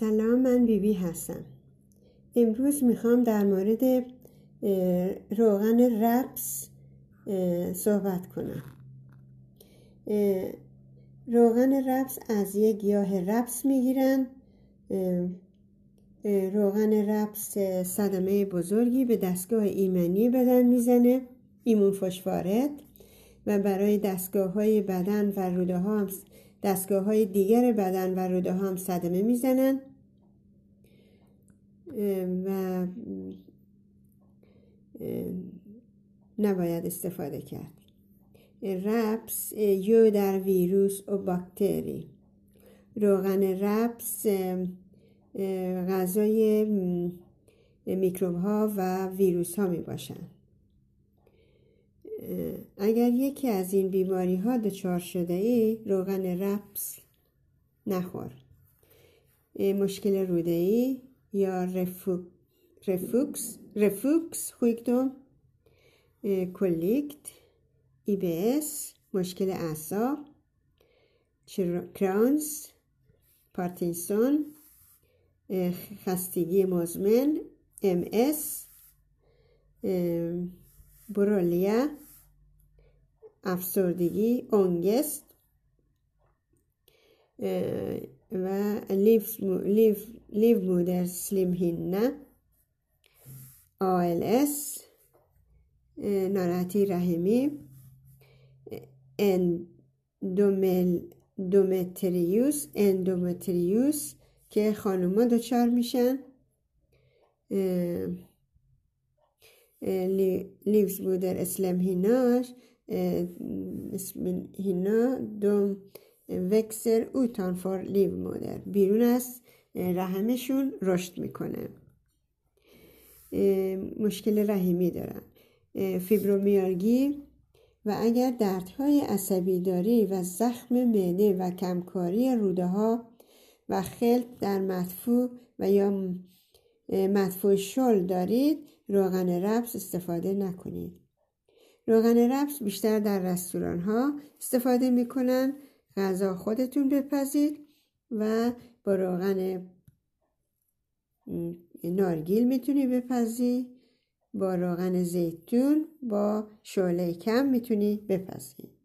سلام من بیبی بی هستم. امروز می‌خوام در مورد روغن رپس صحبت کنم. روغن رپس از یک گیاه رپس می‌گیرن. روغن رپس صدمه بزرگی به دستگاه ایمنی بدن می‌زنه ایمون فشفارت و برای دستگاه های بدن و روده ها دستگاه های دیگر بدن و روده ها هم صدمه می‌زنن. و نباید استفاده کرد. رپس یو در ویروس و باکتری. روغن رپس غذای میکروب ها و ویروس ها می باشند اگر یکی از این بیماری ها دچار شده ای روغن رپس نخور. مشکل روده ای یا رفوکس رفوکس کلیکت ای بی اس مشکل اعصاب کرانز پارتینسون خستگی مزمن ام اس برولیا افسردگی اونگست و لیف, لیف, لیف مودر سلیم هینه اس ناراحتی رحمی اندومتریوس اندومتریوس که خانوما دچار میشن لیوز بودر اسلم هیناش هینا دوم وکسر اوتان فور لیو مادر بیرون از رحمشون رشد می‌کنه. مشکل رحمی دارن. فیبرومیالگی و اگر دردهای عصبی داری و زخم معده و کمکاری روده ها و خلط در مدفوع و یا مدفوع شل دارید روغن ربس استفاده نکنید. روغن ربس بیشتر در رستوران ها استفاده می‌کنن. غذا خودتون بپزید و با روغن نارگیل می‌تونی بپزی با روغن زیتون با شعله کم می‌تونی بپزی.